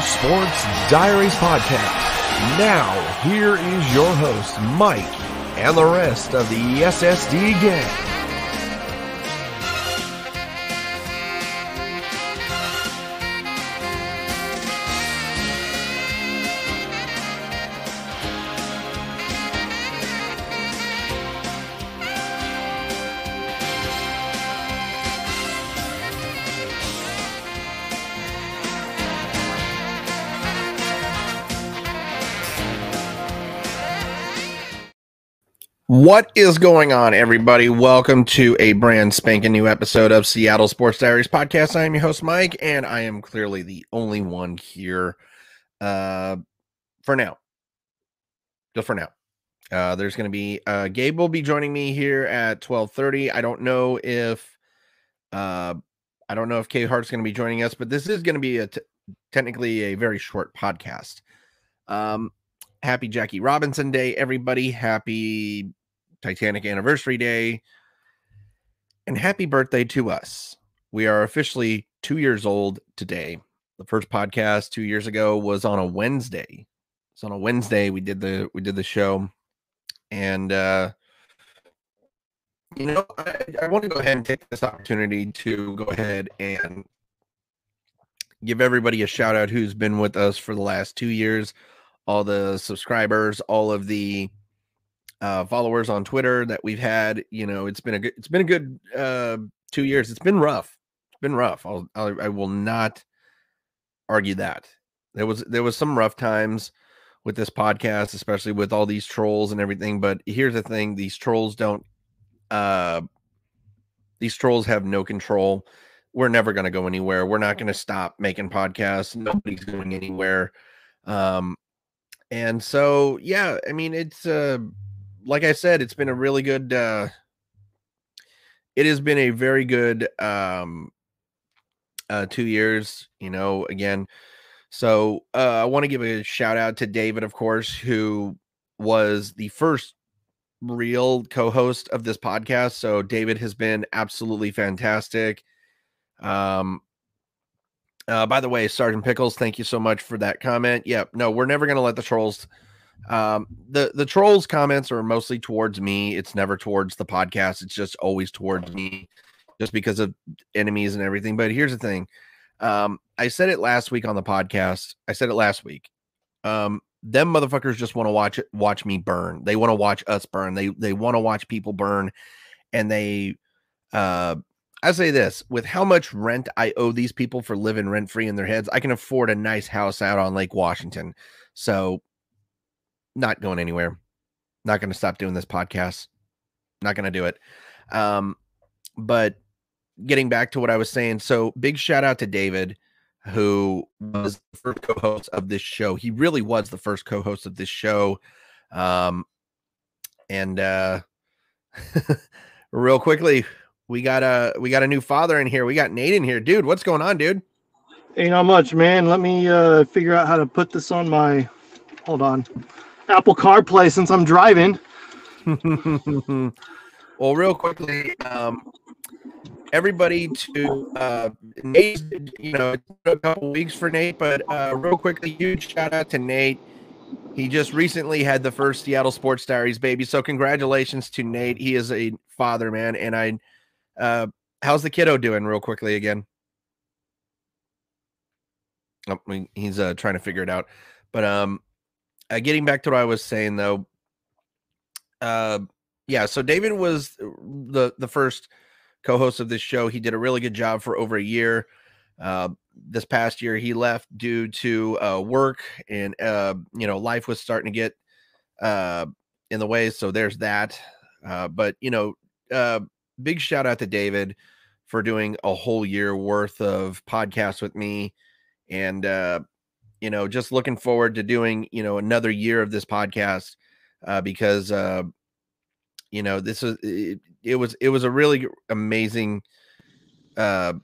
Sports Diaries Podcast. Now, here is your host, Mike, and the rest of the SSD gang. What is going on, everybody? Welcome to a brand spanking new episode of Seattle Sports Diaries podcast. I am your host, Mike, and I am clearly the only one here uh, for now. Just for now. Uh, there's going to be uh, Gabe will be joining me here at 12:30. I don't know if uh, I don't know if K Hart's going to be joining us, but this is going to be a t- technically a very short podcast. Um, happy Jackie Robinson Day, everybody. Happy Titanic Anniversary Day. And happy birthday to us. We are officially two years old today. The first podcast two years ago was on a Wednesday. It's on a Wednesday. We did the we did the show. And uh you know, I, I want to go ahead and take this opportunity to go ahead and give everybody a shout out who's been with us for the last two years all the subscribers, all of the uh, followers on Twitter that we've had. You know, it's been a good, it's been a good uh, two years. It's been rough. It's been rough. I'll, I'll I will not argue that there was there was some rough times with this podcast, especially with all these trolls and everything. But here's the thing: these trolls don't. Uh, these trolls have no control. We're never going to go anywhere. We're not going to stop making podcasts. Nobody's going anywhere. Um, and so, yeah, I mean, it's uh, like I said, it's been a really good. Uh, it has been a very good um, uh, two years. You know, again. So uh, I want to give a shout out to David, of course, who was the first real co-host of this podcast. So David has been absolutely fantastic. Um, uh, by the way, Sergeant Pickles, thank you so much for that comment. Yep, no, we're never going to let the trolls. Um, the the trolls comments are mostly towards me. It's never towards the podcast. It's just always towards me, just because of enemies and everything. But here's the thing. Um, I said it last week on the podcast. I said it last week. Um, them motherfuckers just want to watch it, watch me burn. They want to watch us burn. They they want to watch people burn, and they uh I say this with how much rent I owe these people for living rent free in their heads, I can afford a nice house out on Lake Washington. So, not going anywhere. Not going to stop doing this podcast. Not going to do it. Um, but getting back to what I was saying, so big shout out to David, who was the first co host of this show. He really was the first co host of this show. Um, and uh, real quickly, we got a we got a new father in here. We got Nate in here, dude. What's going on, dude? Ain't not much, man. Let me uh, figure out how to put this on my. Hold on, Apple CarPlay since I'm driving. well, real quickly, um, everybody to uh, Nate. You know, a couple weeks for Nate, but uh, real quickly, huge shout out to Nate. He just recently had the first Seattle Sports Diaries baby, so congratulations to Nate. He is a father, man, and I uh, how's the kiddo doing, real quickly again? Oh, he's uh, trying to figure it out. But um, uh, getting back to what I was saying though, uh, yeah. So David was the the first co-host of this show. He did a really good job for over a year. Uh, this past year, he left due to uh, work and uh, you know life was starting to get uh, in the way. So there's that. Uh, but you know, uh, big shout out to David for doing a whole year worth of podcasts with me. And, uh, you know, just looking forward to doing, you know, another year of this podcast uh, because, uh, you know, this is, it, it was, it was a really amazing, uh,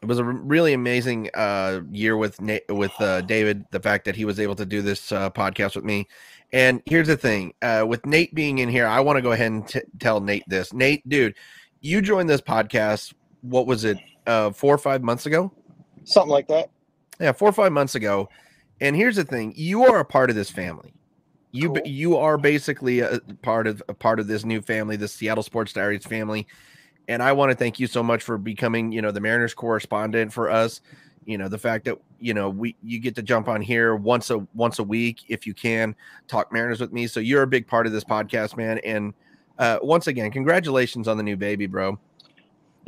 it was a really amazing uh, year with Nate, with uh, David. The fact that he was able to do this uh, podcast with me, and here's the thing: uh, with Nate being in here, I want to go ahead and t- tell Nate this. Nate, dude, you joined this podcast. What was it? Uh, four or five months ago? Something like that. Yeah, four or five months ago. And here's the thing: you are a part of this family. You Cool. you are basically a part of a part of this new family, the Seattle Sports Diaries family. And I want to thank you so much for becoming, you know, the Mariners correspondent for us. You know, the fact that you know we you get to jump on here once a once a week if you can talk Mariners with me. So you're a big part of this podcast, man. And uh, once again, congratulations on the new baby, bro.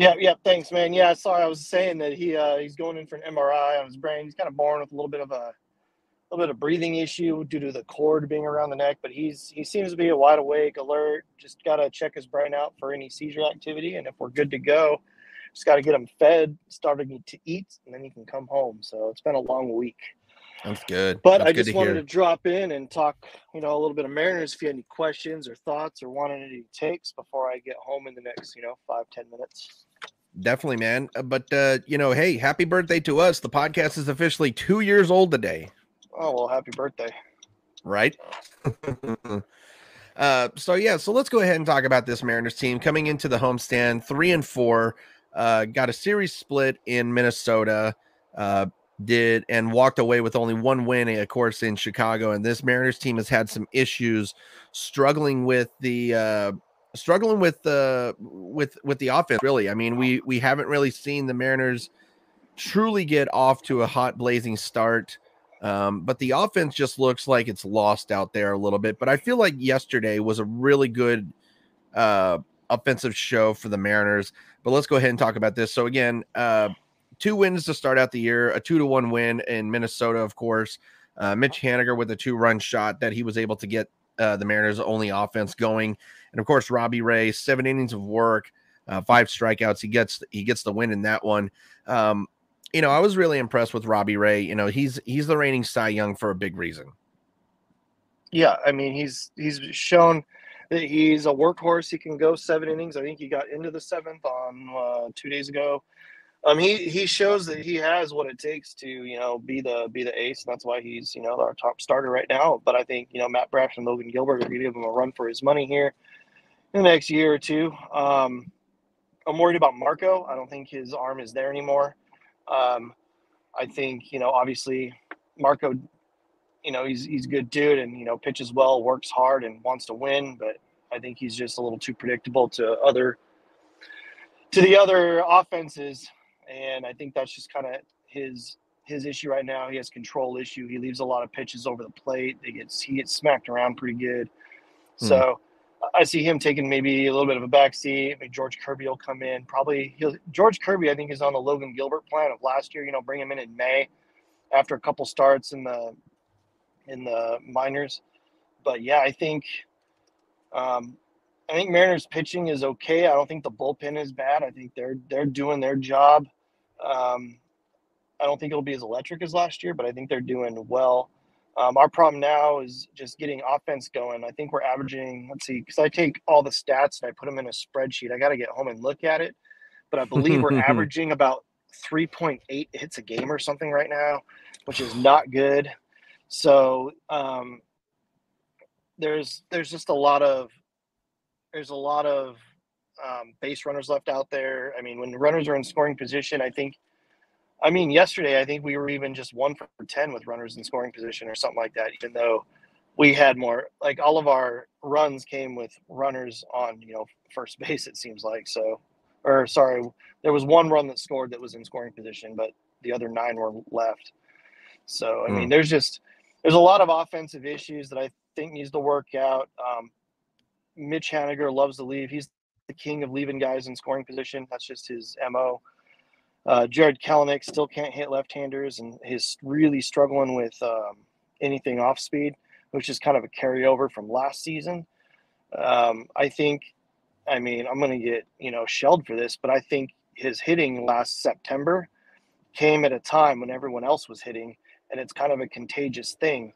Yeah, yeah, thanks, man. Yeah, sorry, I was saying that he uh, he's going in for an MRI on his brain. He's kind of born with a little bit of a little bit of breathing issue due to the cord being around the neck, but he's he seems to be a wide awake, alert. Just gotta check his brain out for any seizure activity, and if we're good to go, just got to get him fed, starting to eat, and then he can come home. So it's been a long week. That's good. But That's I good just to wanted hear. to drop in and talk, you know, a little bit of Mariners. If you had any questions or thoughts or wanted any takes before I get home in the next, you know, five ten minutes. Definitely, man. Uh, But uh, you know, hey, happy birthday to us. The podcast is officially two years old today, Oh well, happy birthday. right? uh, so yeah, so let's go ahead and talk about this Mariners team coming into the homestand, three and four. Uh, got a series split in Minnesota. Uh, did and walked away with only one win, of course, in Chicago. And this Mariners team has had some issues, struggling with the uh, struggling with the with with the offense. Really, I mean, we we haven't really seen the Mariners truly get off to a hot blazing start. Um, but the offense just looks like it's lost out there a little bit. But I feel like yesterday was a really good uh, offensive show for the Mariners. But let's go ahead and talk about this. So again, uh, two wins to start out the year, a two to one win in Minnesota, of course. Uh, Mitch Haniger with a two run shot that he was able to get uh, the Mariners' only offense going, and of course Robbie Ray, seven innings of work, uh, five strikeouts. He gets he gets the win in that one. Um, you know, I was really impressed with Robbie Ray. You know, he's he's the reigning Cy Young for a big reason. Yeah, I mean he's he's shown that he's a workhorse. He can go seven innings. I think he got into the seventh on uh, two days ago. Um, he he shows that he has what it takes to you know be the be the ace. And that's why he's you know our top starter right now. But I think you know Matt Brash and Logan Gilbert are going to give him a run for his money here in the next year or two. Um, I'm worried about Marco. I don't think his arm is there anymore. Um, I think you know obviously Marco you know he's he's a good dude and you know pitches well, works hard, and wants to win. But I think he's just a little too predictable to other to the other offenses, and I think that's just kind of his his issue right now. He has control issue. He leaves a lot of pitches over the plate. They get he gets smacked around pretty good. So I see him taking maybe a little bit of a backseat. Maybe George Kirby will come in. Probably he'll George Kirby. I think is on the Logan Gilbert plan of last year. You know, bring him in in May after a couple starts in the in the minors. But yeah, I think um, I think Mariners pitching is okay. I don't think the bullpen is bad. I think they're they're doing their job. Um, I don't think it'll be as electric as last year, but I think they're doing well. Um, our problem now is just getting offense going. I think we're averaging. Let's see, because I take all the stats and I put them in a spreadsheet. I got to get home and look at it, but I believe we're averaging about 3.8 hits a game or something right now, which is not good. So um, there's there's just a lot of there's a lot of um, base runners left out there. I mean, when runners are in scoring position, I think. I mean, yesterday I think we were even just one for ten with runners in scoring position or something like that. Even though we had more, like all of our runs came with runners on you know first base. It seems like so, or sorry, there was one run that scored that was in scoring position, but the other nine were left. So I mean, there's just there's a lot of offensive issues that I think needs to work out. Um, Mitch Haniger loves to leave. He's the king of leaving guys in scoring position. That's just his mo. Uh, Jared Kelenic still can't hit left-handers, and he's really struggling with um, anything off speed, which is kind of a carryover from last season. Um, I think, I mean, I'm going to get you know shelled for this, but I think his hitting last September came at a time when everyone else was hitting, and it's kind of a contagious thing.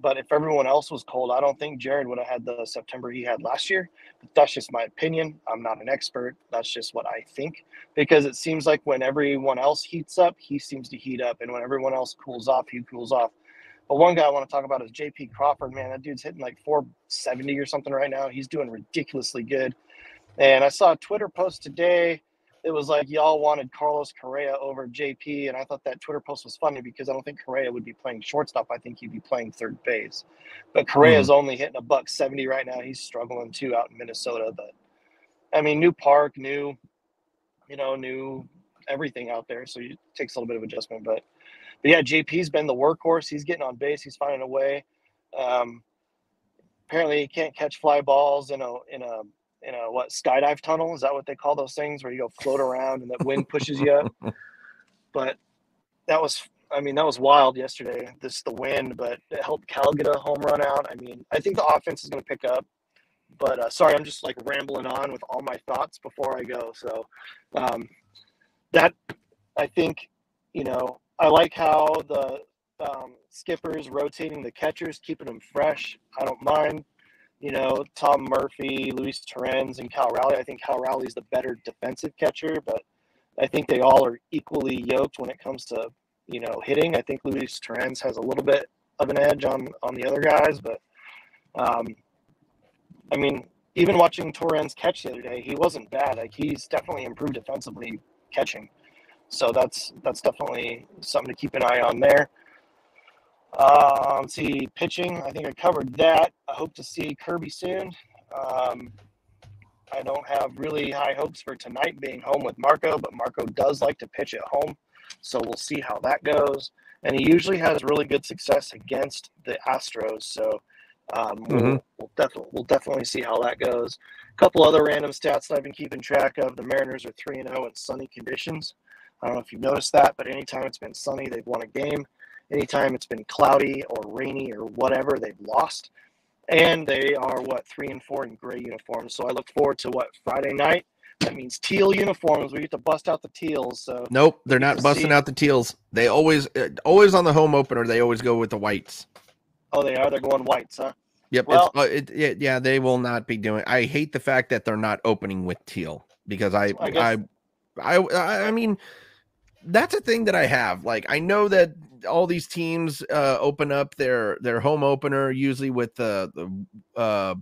But if everyone else was cold, I don't think Jared would have had the September he had last year. But that's just my opinion. I'm not an expert. That's just what I think. Because it seems like when everyone else heats up, he seems to heat up. And when everyone else cools off, he cools off. But one guy I want to talk about is JP Crawford. Man, that dude's hitting like 470 or something right now. He's doing ridiculously good. And I saw a Twitter post today it was like y'all wanted Carlos Correa over JP, and I thought that Twitter post was funny because I don't think Correa would be playing shortstop. I think he'd be playing third base. But Correa's mm. only hitting a buck seventy right now. He's struggling too out in Minnesota. But I mean, new park, new, you know, new everything out there, so it takes a little bit of adjustment. But but yeah, JP's been the workhorse. He's getting on base. He's finding a way. Um, apparently, he can't catch fly balls in a in a in a what skydive tunnel. Is that what they call those things where you go float around and the wind pushes you up? But that was, I mean, that was wild yesterday. This the wind, but it helped Cal get a home run out. I mean, I think the offense is going to pick up. But uh, sorry, I'm just like rambling on with all my thoughts before I go. So um, that I think, you know, I like how the um, skippers rotating the catchers, keeping them fresh. I don't mind you know, Tom Murphy, Luis Torrens, and Cal Raleigh. I think Cal Raleigh's the better defensive catcher, but I think they all are equally yoked when it comes to, you know, hitting. I think Luis Torrens has a little bit of an edge on on the other guys, but um, I mean, even watching Torrens catch the other day, he wasn't bad. Like he's definitely improved defensively catching. So that's that's definitely something to keep an eye on there. Uh, let's see, pitching. I think I covered that. I hope to see Kirby soon. Um, I don't have really high hopes for tonight being home with Marco, but Marco does like to pitch at home. So we'll see how that goes. And he usually has really good success against the Astros. So um, mm-hmm. we'll, we'll, definitely, we'll definitely see how that goes. A couple other random stats that I've been keeping track of the Mariners are 3 0 in sunny conditions. I don't know if you've noticed that, but anytime it's been sunny, they've won a game. Anytime it's been cloudy or rainy or whatever, they've lost. And they are what three and four in gray uniforms. So I look forward to what Friday night. That means teal uniforms. We get to bust out the teals. So nope, they're not busting see. out the teals. They always, uh, always on the home opener. They always go with the whites. Oh, they are. They're going whites, huh? Yep. Well, uh, it, it, yeah, they will not be doing. I hate the fact that they're not opening with teal because I, I, I, I, I mean, that's a thing that I have. Like, I know that all these teams uh, open up their their home opener usually with the the uh,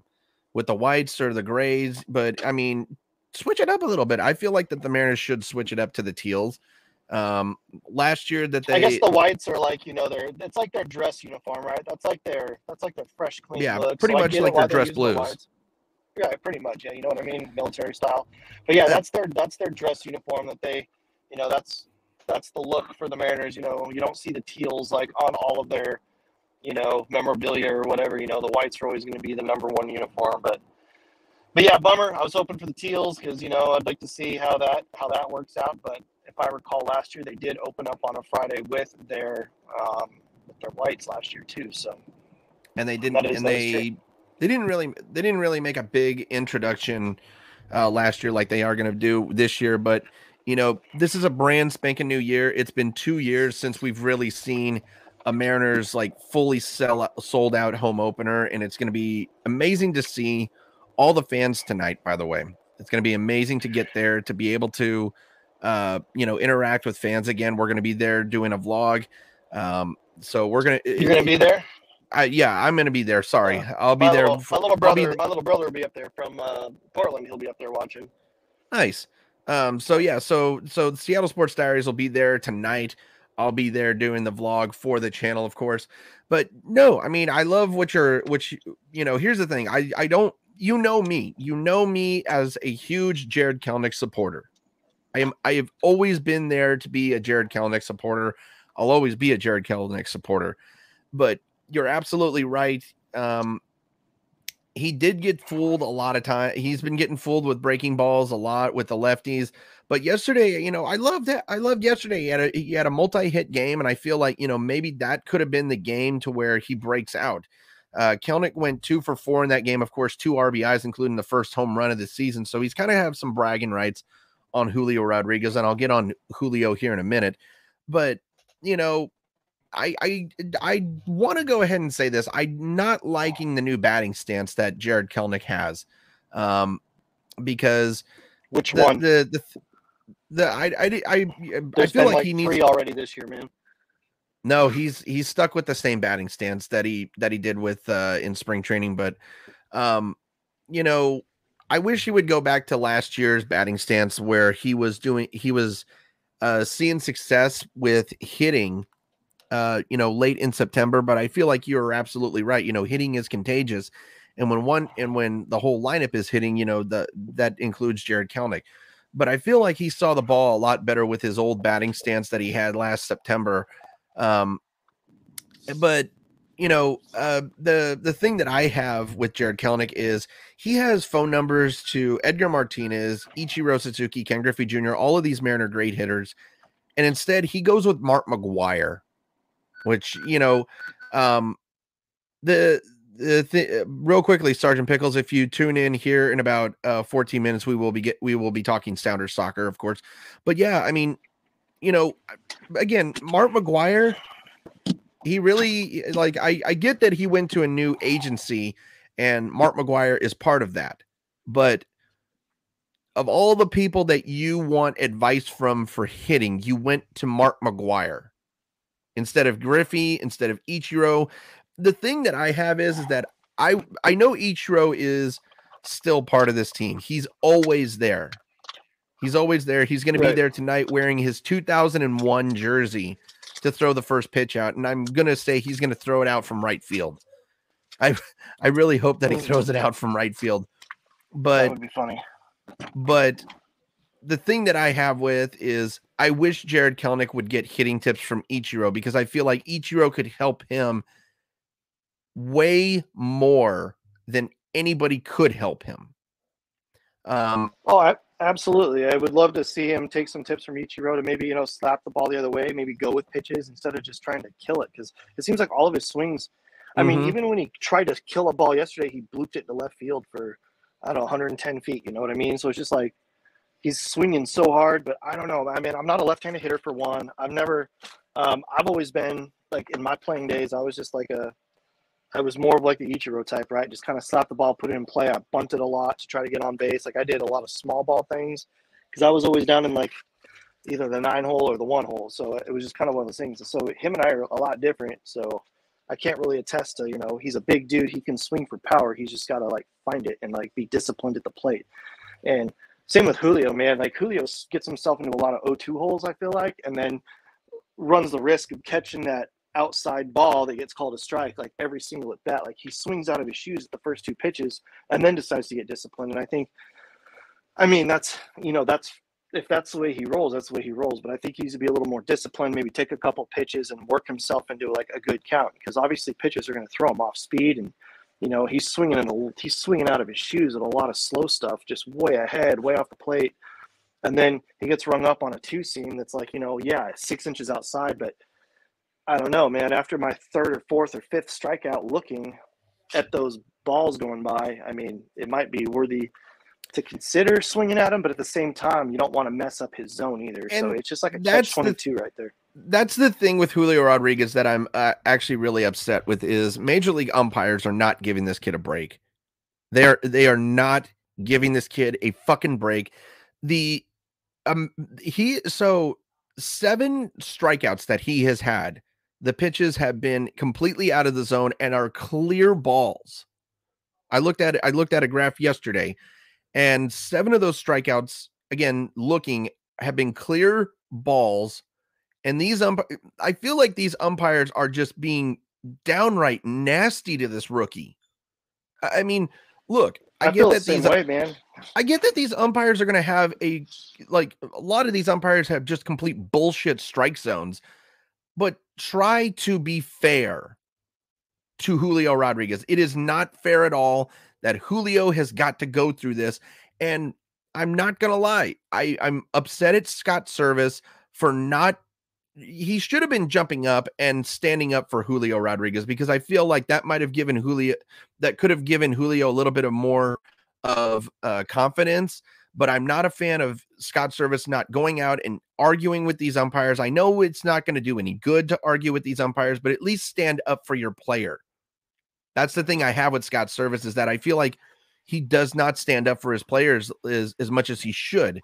with the whites or the grays, but I mean, switch it up a little bit. I feel like that the Mariners should switch it up to the teals. Um, last year that they, I guess the whites are like you know they're it's like their dress uniform, right? That's like their that's like their fresh clean. Yeah, look. pretty so much like their dress blues. The yeah, pretty much. Yeah, you know what I mean, military style. But yeah, that's their that's their dress uniform that they, you know, that's that's the look for the Mariners. You know, you don't see the teals like on all of their, you know, memorabilia or whatever. You know, the whites are always going to be the number one uniform. But, but yeah, bummer. I was hoping for the teals because you know I'd like to see how that how that works out. But if I recall, last year they did open up on a Friday with their um, with their whites last year too. So, and they didn't, is, and they they didn't really they didn't really make a big introduction uh, last year like they are going to do this year, but you know, this is a brand spanking new year. It's been two years since we've really seen a Mariners like fully sell sold out home opener, and it's going to be amazing to see all the fans tonight. By the way, it's going to be amazing to get there to be able to, uh, you know, interact with fans again. We're going to be there doing a vlog. Um, so we're gonna. You're gonna be there. I, yeah, I'm gonna be there. Sorry, uh, I'll be my there. Little, my little brother, my little brother will be up there from uh, Portland. He'll be up there watching. Nice. Um, so yeah, so so Seattle Sports Diaries will be there tonight. I'll be there doing the vlog for the channel, of course. But no, I mean, I love what you're, which you know. Here's the thing, I I don't, you know me, you know me as a huge Jared Kelenic supporter. I am, I have always been there to be a Jared Kelenic supporter. I'll always be a Jared Kelenic supporter. But you're absolutely right. Um, he did get fooled a lot of time. He's been getting fooled with breaking balls a lot with the lefties. But yesterday, you know, I loved that. I loved yesterday. He had a he had a multi-hit game, and I feel like you know maybe that could have been the game to where he breaks out. Uh, Kelenic went two for four in that game. Of course, two RBIs, including the first home run of the season. So he's kind of have some bragging rights on Julio Rodriguez, and I'll get on Julio here in a minute. But you know, I I I want to go ahead and say this. I'm not liking the new batting stance that Jared Kelenic has, um, because which the, one the the the I I I, I feel like, like, he needs three already this year, man. No, he's he's stuck with the same batting stance that he that he did with uh in spring training, but um, you know, I wish he would go back to last year's batting stance where he was doing he was uh seeing success with hitting uh you know late in September, but I feel like you're absolutely right. You know, hitting is contagious. And when one and when the whole lineup is hitting, you know, the that includes Jared Kelenic. But I feel like he saw the ball a lot better with his old batting stance that he had last September. Um, but you know, uh, the the thing that I have with Jared Kelenic is he has phone numbers to Edgar Martinez, Ichiro Suzuki, Ken Griffey Jr., all of these Mariner great hitters, and instead he goes with Mark McGwire, which you know, um, the the th- real quickly, Sergeant Pickles. If you tune in here in about uh, 14 minutes, we will be get we will be talking Sounders soccer, of course. But yeah, I mean, you know, again, Mark McGwire, he really like I, I get that he went to a new agency and Mark McGwire is part of that. But of all the people that you want advice from for hitting, you went to Mark McGwire instead of Griffey, instead of Ichiro. The thing that I have is, is that I I know Ichiro is still part of this team. He's always there. He's always there. He's going right. to be there tonight wearing his 2001 jersey to throw the first pitch out, and I'm gonna say he's gonna throw it out from right field. I I really hope that he mm. throws it out from right field. But that would be funny. But the thing that I have with is I wish Jared Kelenic would get hitting tips from Ichiro because I feel like Ichiro could help him way more than anybody could help him. Um, oh, I, Absolutely. I would love to see him take some tips from Ichiro to maybe, you know, slap the ball the other way, maybe go with pitches instead of just trying to kill it. Because it seems like all of his swings, I mm-hmm. mean, even when he tried to kill a ball yesterday, he blooped it to left field for, I don't know, 110 feet. You know what I mean? So it's just like he's swinging so hard, but I don't know. I mean, I'm not a left handed hitter for one. I've never, um, I've always been like in my playing days, I was just like a, I was more of like the Ichiro type, right? Just kind of slap the ball, put it in play. I bunted a lot to try to get on base. Like I did a lot of small ball things because I was always down in like either the nine hole or the one hole. So it was just kind of one of those things. So him and I are a lot different. So I can't really attest to, you know, he's a big dude. He can swing for power. He's just got to like find it and like be disciplined at the plate. And same with Julio, man. Like Julio gets himself into a lot of O2 holes, I feel like, and then runs the risk of catching that outside ball that gets called a strike like every single at bat. Like he swings out of his shoes at the first two pitches and then decides to get disciplined. And I think, I mean, that's you know that's if that's the way he rolls, that's the way he rolls. But I think he needs to be a little more disciplined. Maybe take a couple pitches and work himself into like a good count because obviously pitches are going to throw him off speed and. You know he's swinging in a, he's swinging out of his shoes at a lot of slow stuff, just way ahead, way off the plate, and then he gets rung up on a two seam that's like you know yeah six inches outside, but I don't know, man. After my third or fourth or fifth strikeout, looking at those balls going by, I mean, it might be worthy to consider swinging at him, but at the same time, you don't want to mess up his zone either. And so it's just like a catch twenty two right there. That's the thing with Julio Rodriguez that I'm uh, actually really upset with is Major League umpires are not giving this kid a break. They are they are not giving this kid a fucking break. The um he so seven strikeouts that he has had the pitches have been completely out of the zone and are clear balls. I looked at it, I looked at a graph yesterday, and seven of those strikeouts, again, looking have been clear balls. And these ump- I feel like these umpires are just being downright nasty to this rookie. I mean, look, I, I get that these way, man. I get that these umpires are going to have a like a lot of these umpires have just complete bullshit strike zones but try to be fair to Julio Rodriguez. It is not fair at all that Julio has got to go through this. And I'm not gonna lie, I, I'm upset at Scott Servais for not he should have been jumping up and standing up for Julio Rodriguez because I feel like that might have given Julio that could have given Julio a little bit of more of uh, confidence but I'm not a fan of Scott Servais not going out and arguing with these umpires. I know it's not going to do any good to argue with these umpires, but at least stand up for your player. That's the thing I have with Scott Servais is that I feel like he does not stand up for his players as, as much as he should.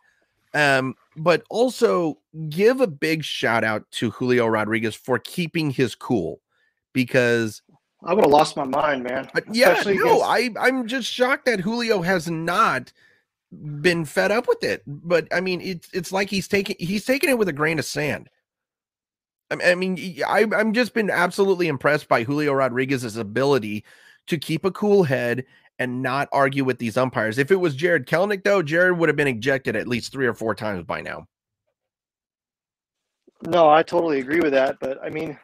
Um, but also give a big shout out to Julio Rodriguez for keeping his cool because I would have lost my mind, man. Yeah, no, I I'm just shocked that Julio has not been fed up with it. But I mean, it's it's like he's taking he's taking it with a grain of sand. I mean, I, I'm just been absolutely impressed by Julio Rodriguez's ability to keep a cool head and not argue with these umpires. If it was Jared Kelenic, though, Jared would have been ejected at least three or four times by now. No, I totally agree with that. But I mean,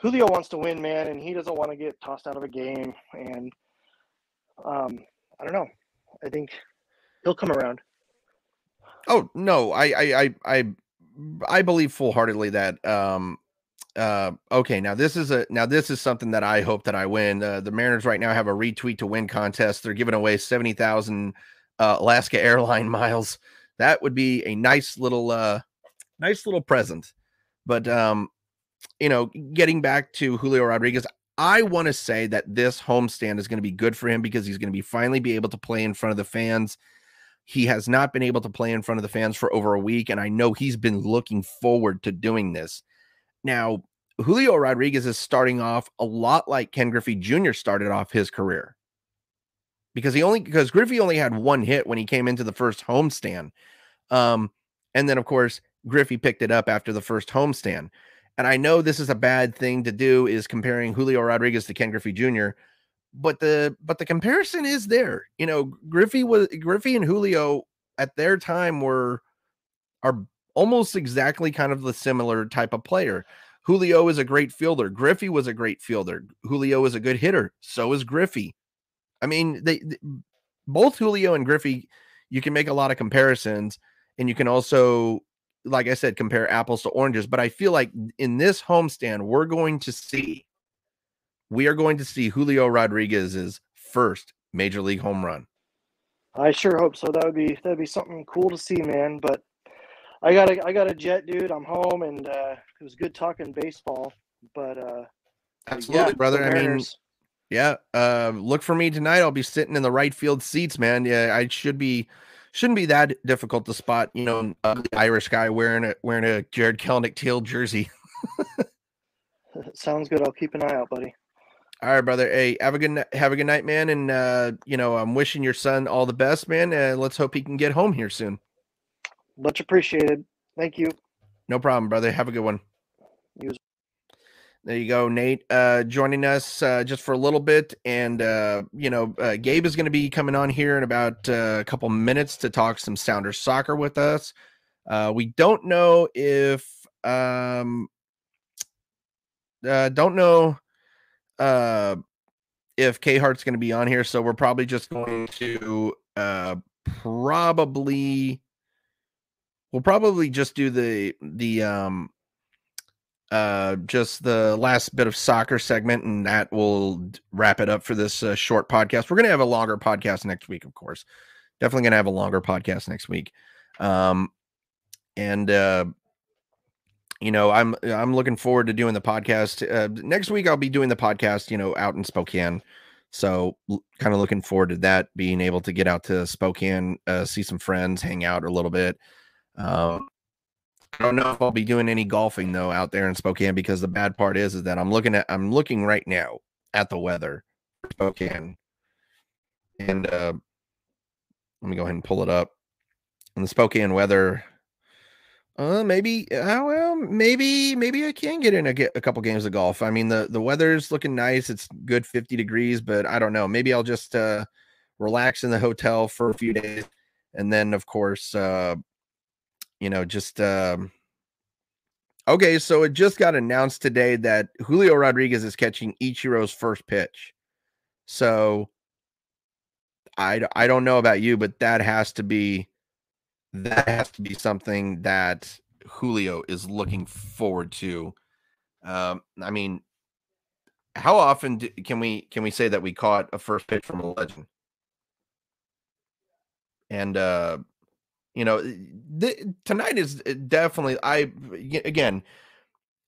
Julio wants to win, man, and he doesn't want to get tossed out of a game. And um, I don't know. I think he'll come around. Oh no, I I I I, I believe full heartedly that um uh okay now this is a now this is something that i hope that i win. Uh, the mariners right now have a retweet to win contest. They're giving away 70000 uh, alaska airline miles. That would be a nice little uh nice little present. But um you know getting back to julio rodriguez i want to say that this homestand is going to be good for him because he's going to be finally be able to play in front of the fans. He has not been able to play in front of the fans for over a week and i know he's been looking forward to doing this now, Julio Rodriguez is starting off a lot like Ken Griffey Jr. started off his career because he only because Griffey only had one hit when he came into the first homestand. Um, and then of course Griffey picked it up after the first homestand. And I know this is a bad thing to do is comparing Julio Rodriguez to Ken Griffey Jr. But the but the comparison is there. You know, Griffey was Griffey and Julio at their time were are almost exactly kind of the similar type of player. Julio is a great fielder. Griffey was a great fielder. Julio is a good hitter. So is Griffey. I mean, they, they, both Julio and Griffey, you can make a lot of comparisons, and you can also, like I said, compare apples to oranges. But I feel like in this homestand, we're going to see, we are going to see Julio Rodriguez's first major league home run. I sure hope so. That would be that'd be something cool to see, man. But I got a I got a jet, dude. I'm home, and uh, it was good talking baseball. But uh, absolutely, yeah, brother. I mean, yeah. Uh, look for me tonight. I'll be sitting in the right field seats, man. Yeah, I should be. Shouldn't be that difficult to spot. You know, an ugly Irish guy wearing a wearing a Jared Kelenic teal jersey. Sounds good. I'll keep an eye out, buddy. All right, brother. Hey, have a good have a good night, man. And uh, you know, I'm wishing your son all the best, man. And let's hope he can get home here soon. Much appreciated. Thank you. No problem, brother. Have a good one. There you go, Nate. Uh, joining us uh, just for a little bit, and uh, you know, uh, Gabe is going to be coming on here in about uh, a couple minutes to talk some Sounders soccer with us. Uh, we don't know if um, uh, don't know uh, if K Hart's going to be on here, so we're probably just going to uh, probably we'll probably just do the the um uh just the last bit of soccer segment and that will wrap it up for this uh, short podcast. We're gonna have a longer podcast next week of course. Definitely gonna have a longer podcast next week. Um and uh you know i'm i'm looking forward to doing the podcast uh, next week i'll be doing the podcast you know out in spokane. So kind of looking forward to that being able to get out to spokane uh, see some friends hang out a little bit um, I don't know if I'll be doing any golfing though out there in Spokane because the bad part is is that I'm looking at I'm looking right now at the weather Spokane, and uh, let me go ahead and pull it up. And the Spokane weather, uh, maybe, uh, well, maybe, maybe I can get in a, a couple games of golf. I mean, the the weather's looking nice. It's good 50 degrees, but I don't know. Maybe I'll just uh, relax in the hotel for a few days, and then of course, uh, you know, just um, okay. So it just got announced today that Julio Rodriguez is catching Ichiro's first pitch. So I I don't know about you, but that has to be that has to be something that Julio is looking forward to. Um, I mean, how often do, can we can we say that we caught a first pitch from a legend? And uh, you know, th- tonight is uh, definitely I again.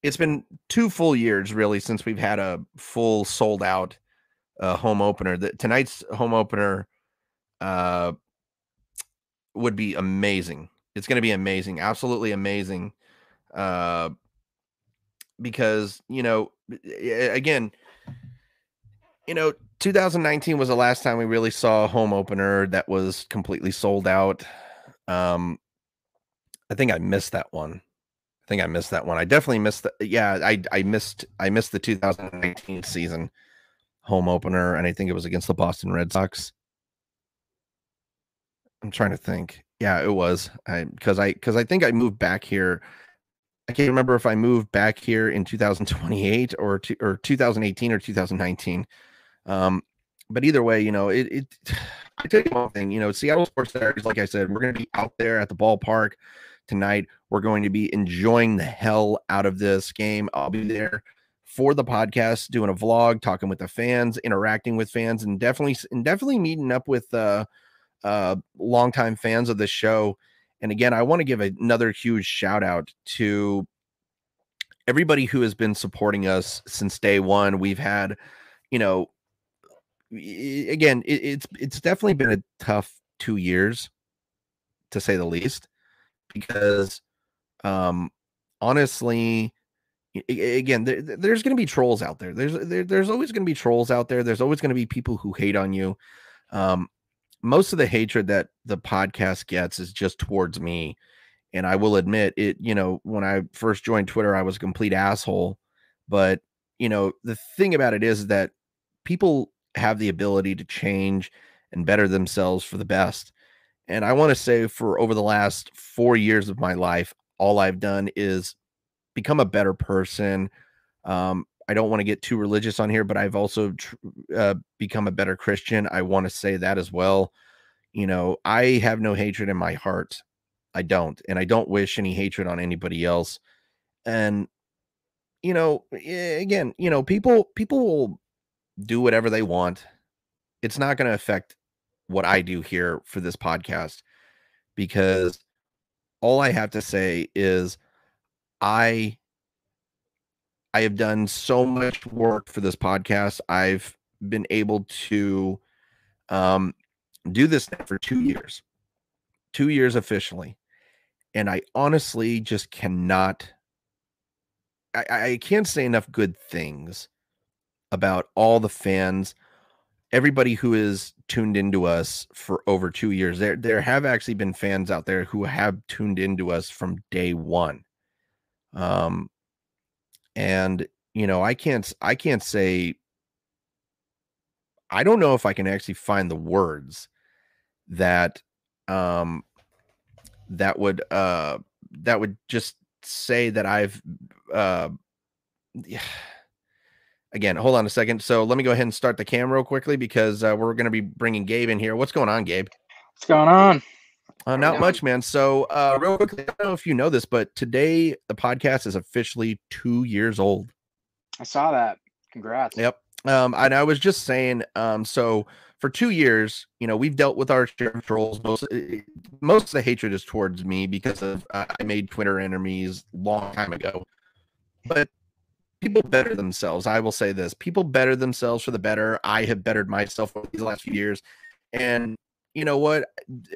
It's been two full years really since we've had a full sold out uh, home opener. That tonight's home opener uh, would be amazing. It's going to be amazing, absolutely amazing. Uh, because you know, again, you know, 2019 was the last time we really saw a home opener that was completely sold out. Um, I think I missed that one. I think I missed that one. I definitely missed the yeah, I I missed I missed the 2019 season home opener, and I think it was against the Boston Red Sox. I'm trying to think. Yeah, it was. I because I because I think I moved back here. I can't remember if I moved back here in 2028 or two, or 2018 or 2019. Um, but either way, you know, it, it I tell you one thing, you know, Seattle Sports Diaries, like I said, we're going to be out there at the ballpark tonight. We're going to be enjoying the hell out of this game. I'll be there for the podcast, doing a vlog, talking with the fans, interacting with fans, and definitely and definitely meeting up with uh uh longtime fans of the show. And again, I want to give another huge shout out to everybody who has been supporting us since day one. We've had, you know, again, it, it's it's definitely been a tough two years, to say the least, because um honestly again there, there's going to be trolls out there. There's there, there's always going to be trolls out there. There's always going to be people who hate on you. Um most of the hatred that the podcast gets is just towards me. And i will admit it you know when i first joined twitter i was a complete asshole. But you know the thing about it is that people have the ability to change and better themselves for the best. And I want to say for over the last four years of my life, all I've done is become a better person. Um, I don't want to get too religious on here, but I've also tr- uh, become a better Christian. I want to say that as well. You know, I have no hatred in my heart. I don't. And I don't wish any hatred on anybody else. And, you know, again, you know, people, people will do whatever they want. It's not going to affect what I do here for this podcast because all I have to say is I I have done so much work for this podcast. I've been able to um do this for 2 years. 2 years officially. And I honestly just cannot I, I can't say enough good things about all the fans, everybody who is tuned into us for over two years. There, there have actually been fans out there who have tuned into us from day one. Um, and you know, I can't, I can't say, I don't know if I can actually find the words that, um, that would, uh, that would just say that I've, uh, again, hold on a second. So let me go ahead and start the cam real quickly because uh, we're going to be bringing Gabe in here. What's going on, Gabe? What's going on? Uh, not much, man. So, uh, real quickly, I don't know if you know this, but today the podcast is officially two years old. I saw that. Congrats. Yep. Um, and I was just saying, um, so for two years, you know, we've dealt with our share of trolls. Most, eh, most of the hatred is towards me because of uh, I made Twitter enemies long time ago. But people better themselves. I will say this: people better themselves for the better. I have bettered myself over these last few years, and you know what?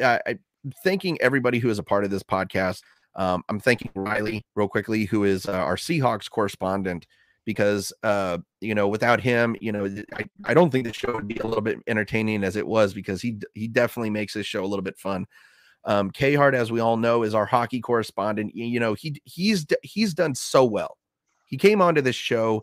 I, I thanking everybody who is a part of this podcast. Um, I'm thanking Riley real quickly, who is uh, our Seahawks correspondent, because uh, you know, without him, you know, I, I don't think the show would be a little bit entertaining as it was because he he definitely makes this show a little bit fun. Um, K Hart, as we all know, is our hockey correspondent. You know, he he's he's done so well he came onto this show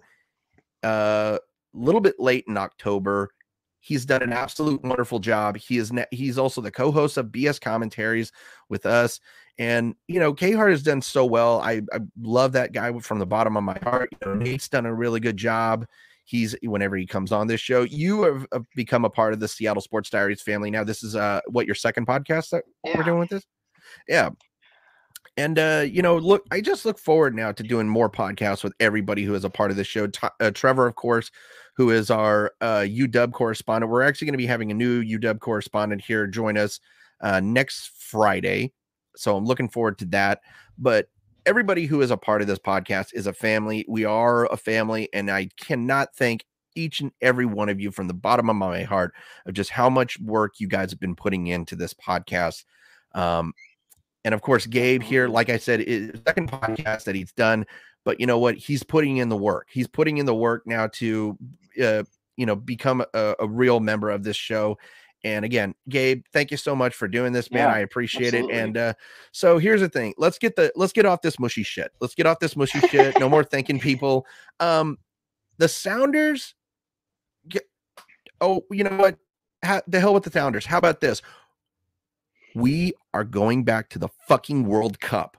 uh, a little bit late in October. He's done an absolute wonderful job. He is ne- he's also the co-host of BS commentaries with us. And you know, K Hart has done so well. I, I love that guy from the bottom of my heart. You know, Nate's done a really good job. He's whenever he comes on this show, you have, have become a part of the Seattle Sports Diaries family. Now, this is uh what your second podcast that yeah. we're doing with this? Yeah. And uh, you know, look, I just look forward now to doing more podcasts with everybody who is a part of the show. T- uh, Trevor, of course, who is our uh, UW correspondent. We're actually going to be having a new UW correspondent here join us uh, next Friday, so I'm looking forward to that. But everybody who is a part of this podcast is a family. We are a family, and I cannot thank each and every one of you from the bottom of my heart of just how much work you guys have been putting into this podcast. Um, and of course, Gabe here, like I said, is second podcast that he's done. But you know what? He's putting in the work. He's putting in the work now to uh, you know, become a, a real member of this show. And again, Gabe, thank you so much for doing this, man. Yeah, I appreciate absolutely. it. And uh, so here's the thing: let's get the let's get off this mushy shit. Let's get off this mushy shit. No more thanking people. Um, the Sounders. Get, oh, you know what? Ha, the hell with the Sounders. How about this? We are going back to the fucking World Cup.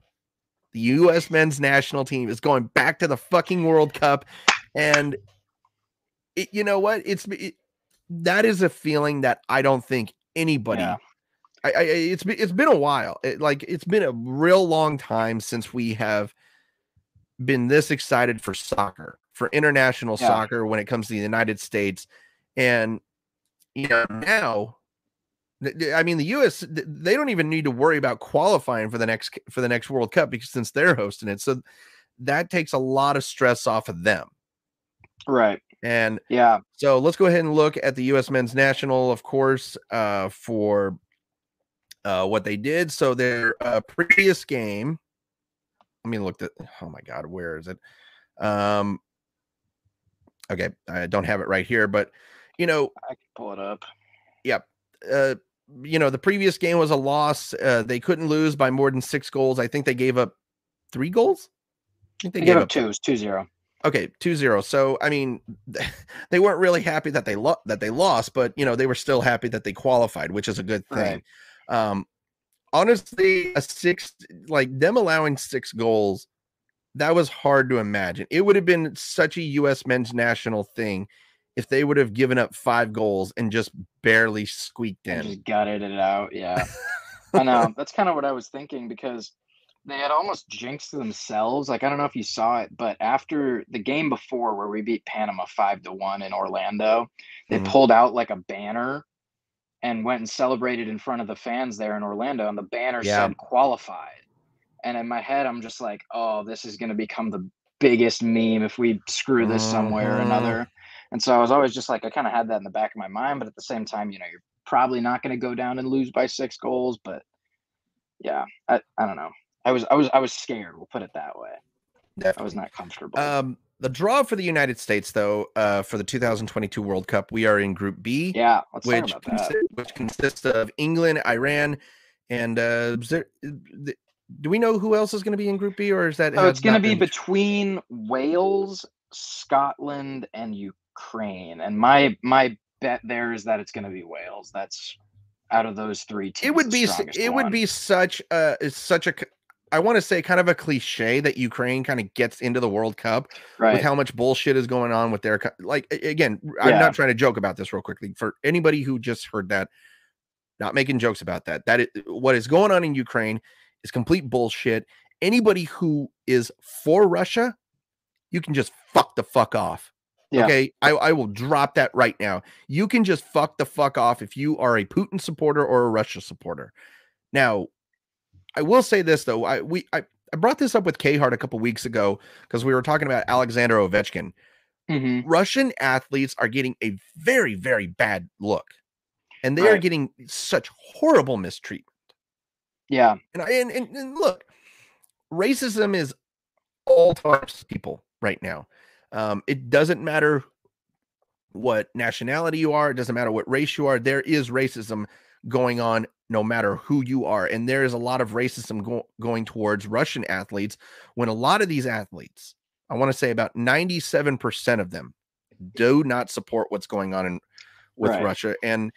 The U.S. men's national team is going back to the fucking World Cup, and it, you know what? It's it, that is a feeling that I don't think anybody. Yeah. I, I it's been it's been a while. It, like it's been a real long time since we have been this excited for soccer, for international Yeah. soccer when it comes to the United States, and you know now. I mean, the U.S. they don't even need to worry about qualifying for the next for the next World Cup because since they're hosting it, so that takes a lot of stress off of them. Right. And Yeah. so let's go ahead and look at the U.S. men's national, of course, uh, for uh, what they did. So their uh, previous game. Let me look at. Oh my God, where is it? Um. Okay, I don't have it right here, but you know, I can pull it up. Uh, you know, the previous game was a loss. Uh, they couldn't lose by more than six goals. I think they gave up three goals. I think They they gave gave up two. It was two zero. Okay, 2-0. So I mean, they weren't really happy that they lo- that they lost, but you know they were still happy that they qualified, which is a good thing. Um, honestly, a six like them allowing six goals, that was hard to imagine. It would have been such a U.S. men's national thing if they would have given up five goals and just barely squeaked in. just gutted it out. Yeah. I know. That's kind of what I was thinking because they had almost jinxed themselves. Like I don't know if you saw it, but after the game before where we beat Panama five to one in Orlando, they Mhm. pulled out like a banner and went and celebrated in front of the fans there in Orlando, and the banner Yeah. said qualified. And in my head, I'm just like, oh, this is going to become the biggest meme if we screw this somewhere or Mhm. another. And so I was always just like, I kind of had that in the back of my mind, but at the same time, you know, you're probably not going to go down and lose by six goals. But yeah, I, I don't know. I was I was I was scared. We'll put it that way. I was not comfortable. Um, the draw for the United States, though, uh, for the 2022 World Cup, we are in Group B. yeah, let's which talk about that. which consists of England, Iran, and uh, there- do we know who else is going to be in Group B, or is that? Has it's going to be between Wales, Scotland, and Ukraine. Ukraine and my my bet there is that it's going to be Wales. That's out of those three teams. It would be. It would be such a. It's such a I want to say kind of a cliche that Ukraine kind of gets into the World Cup right. with how much bullshit is going on with their like again i'm Yeah. not trying to joke about this real quickly for anybody who just heard that not making jokes about that that is, what is going on in ukraine is complete bullshit anybody who is for russia you can just fuck the fuck off Yeah. okay I, I will drop that right now you can just fuck the fuck off if you are a putin supporter or a russia supporter now i will say this though i we i, I brought this up with K Hart a couple weeks ago because we were talking about Alexander Ovechkin. hmm Russian athletes are getting a very, very bad look, and they are getting such horrible mistreatment. Yeah. And I and, and, and look, racism is all types of people right now. Um, it doesn't matter what nationality you are, it doesn't matter what race you are. There is racism going on no matter who you are, and there is a lot of racism go- going towards Russian athletes. When a lot of these athletes, I want to say about ninety-seven percent of them, do not support what's going on in with Right. Russia. And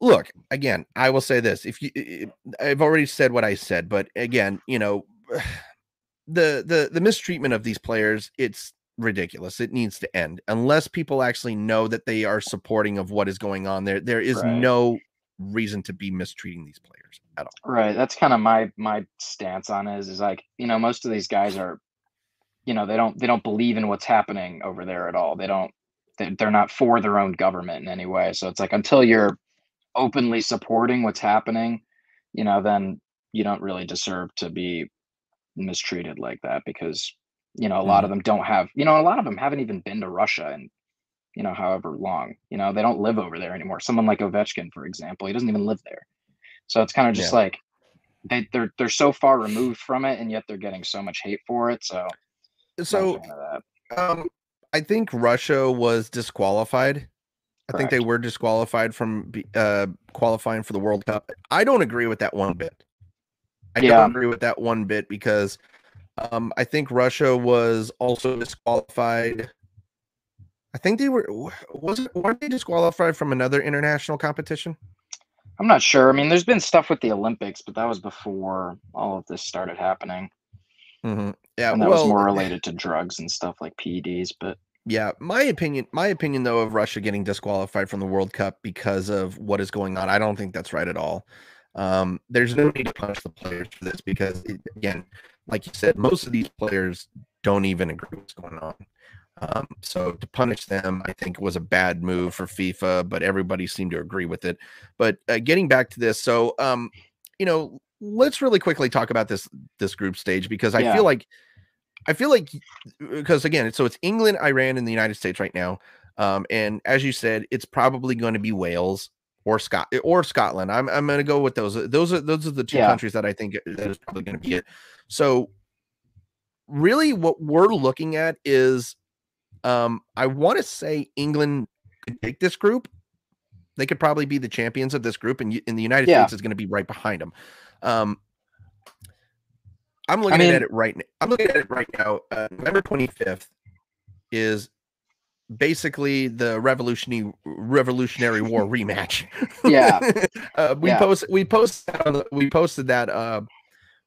look, again, I will say this: if you, i- i- I've already said what I said, but again, you know, the the the mistreatment of these players, it's ridiculous. It needs to end unless people actually know that they are supporting of what is going on there. There is Right. no reason to be mistreating these players at all. Right. That's kind of my my stance on it is, is like, you know, most of these guys are, you know, they don't they don't believe in what's happening over there at all. They don't they- they're not for their own government in any way. So it's like until you're openly supporting what's happening, you know, then you don't really deserve to be mistreated like that because, you know, a lot of them don't have, you know, a lot of them haven't even been to Russia and you know, however long. You know, they don't live over there anymore. Someone like Ovechkin, for example, he doesn't even live there. So it's kind of just Yeah. like they they're they're so far removed from it, and yet they're getting so much hate for it. So a So fan of that. um I think Russia was disqualified. I think they were disqualified from uh, qualifying for the World Cup. I don't agree with that one bit. I Yeah. don't agree with that one bit because um, I think Russia was also disqualified. I think they were was it weren't they disqualified from another international competition? I'm not sure. I mean, there's been stuff with the Olympics, but that was before all of this started happening, Mm-hmm. Yeah, and that well, was more related to drugs and stuff like PEDs. But Yeah, my opinion, my opinion though of Russia getting disqualified from the World Cup because of what is going on, I don't think that's right at all. Um, there's no need to punish the players for this because, it, again, like you said, most of these players don't even agree what's going on. Um, so to punish them, I think was a bad move for FIFA, but everybody seemed to agree with it. But uh, getting back to this, so um, you know, let's really quickly talk about this this group stage because I Yeah. feel like I feel like because again, so it's England, Iran, and the United States right now. Um, and as you said, it's probably going to be Wales or Scot or Scotland. I'm I'm going to go with those. Those are those are the two Yeah. countries that I think that is probably going to be it. So really, what we're looking at is, um, I want to say England could take this group. They could probably be the champions of this group, and, in the United Yeah. States is going to be right behind them. Um, I'm looking mean- at it right now. I'm looking at it right now. Uh, November 25th is basically the revolutionary Revolutionary War rematch. Yeah. uh, we Yeah. post we posted that on the- we posted that uh,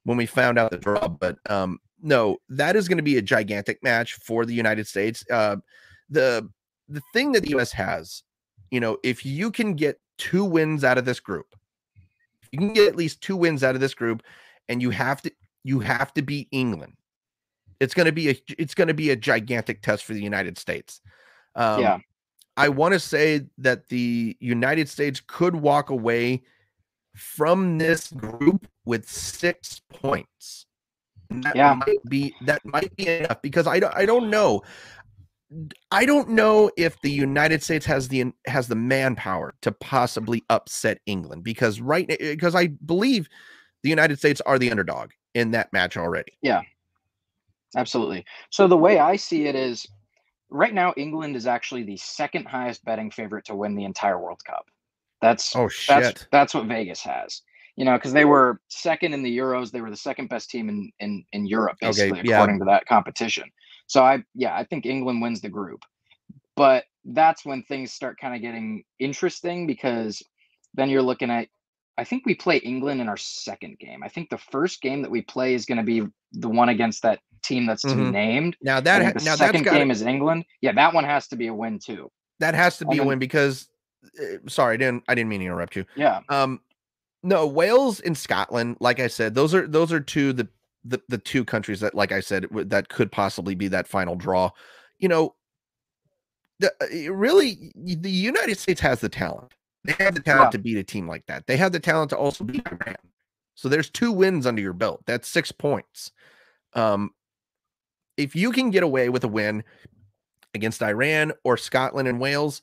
when we found out the draw, but um, no, that is going to be a gigantic match for the United States. Uh, the the thing that the U.S. has, you know, if you can get two wins out of this group, you can get at least two wins out of this group, and you have to you have to beat England. It's going to be a it's going to be a gigantic test for the United States. Um, yeah, I want to say that the United States could walk away from this group with six points. And that Yeah. might be that might be enough because I don't I don't know. I don't know if the United States has the has the manpower to possibly upset England because right eh, eh, because I believe the United States are the underdog in that match already. Yeah. Absolutely. So the way I see it is, right now England is actually the second highest betting favorite to win the entire World Cup. That's Oh that's shit. that's what Vegas has. You know, because they were second in the Euros, they were the second best team in in in Europe, Okay, basically, yeah. according to that competition. So I yeah, I think England wins the group, but that's when things start kind of getting interesting because then you're looking at. I think we play England in our second game. I think the first game that we play is going to be the one against that team that's to be Mhm. named. Now that ha- the now that's second got game is England. Yeah, that one has to be a win too. that has to be a win because uh, sorry, I didn't I didn't mean to interrupt you. Yeah, Um, no, Wales and Scotland, like I said, those are those are two the the, the two countries that, like I said, that could possibly be that final draw. You know, the uh, really the United States has the talent. They have the talent Yeah. to beat a team like that. They have the talent to also beat Iran. So there's two wins under your belt. That's six points. Um, if you can get away with a win against Iran or Scotland and Wales,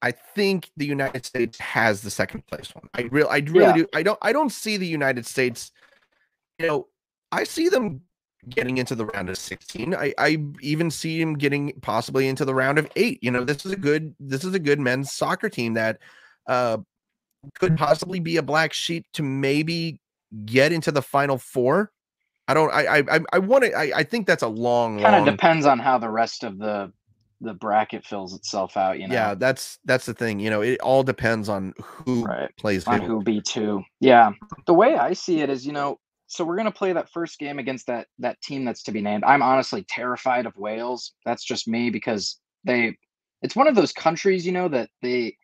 I think the United States has the second place one. I real I really Yeah. do. I don't I don't see the United States, you know, I see them getting into the round of 16. I, I even see them getting possibly into the round of eight. You know, this is a good this is a good men's soccer team that uh could possibly be a black sheep to maybe get into the final four. I don't I I I, I want to I, I think that's a long kind of depends on how the rest of the the bracket fills itself out. You know, yeah, that's that's the thing. You know, it all depends on who Right. plays on who. who B two. Yeah, the way I see it is, you know, so we're gonna play that first game against that that team that's to be named. I'm honestly terrified of Wales. That's just me because they, it's one of those countries, you know, that they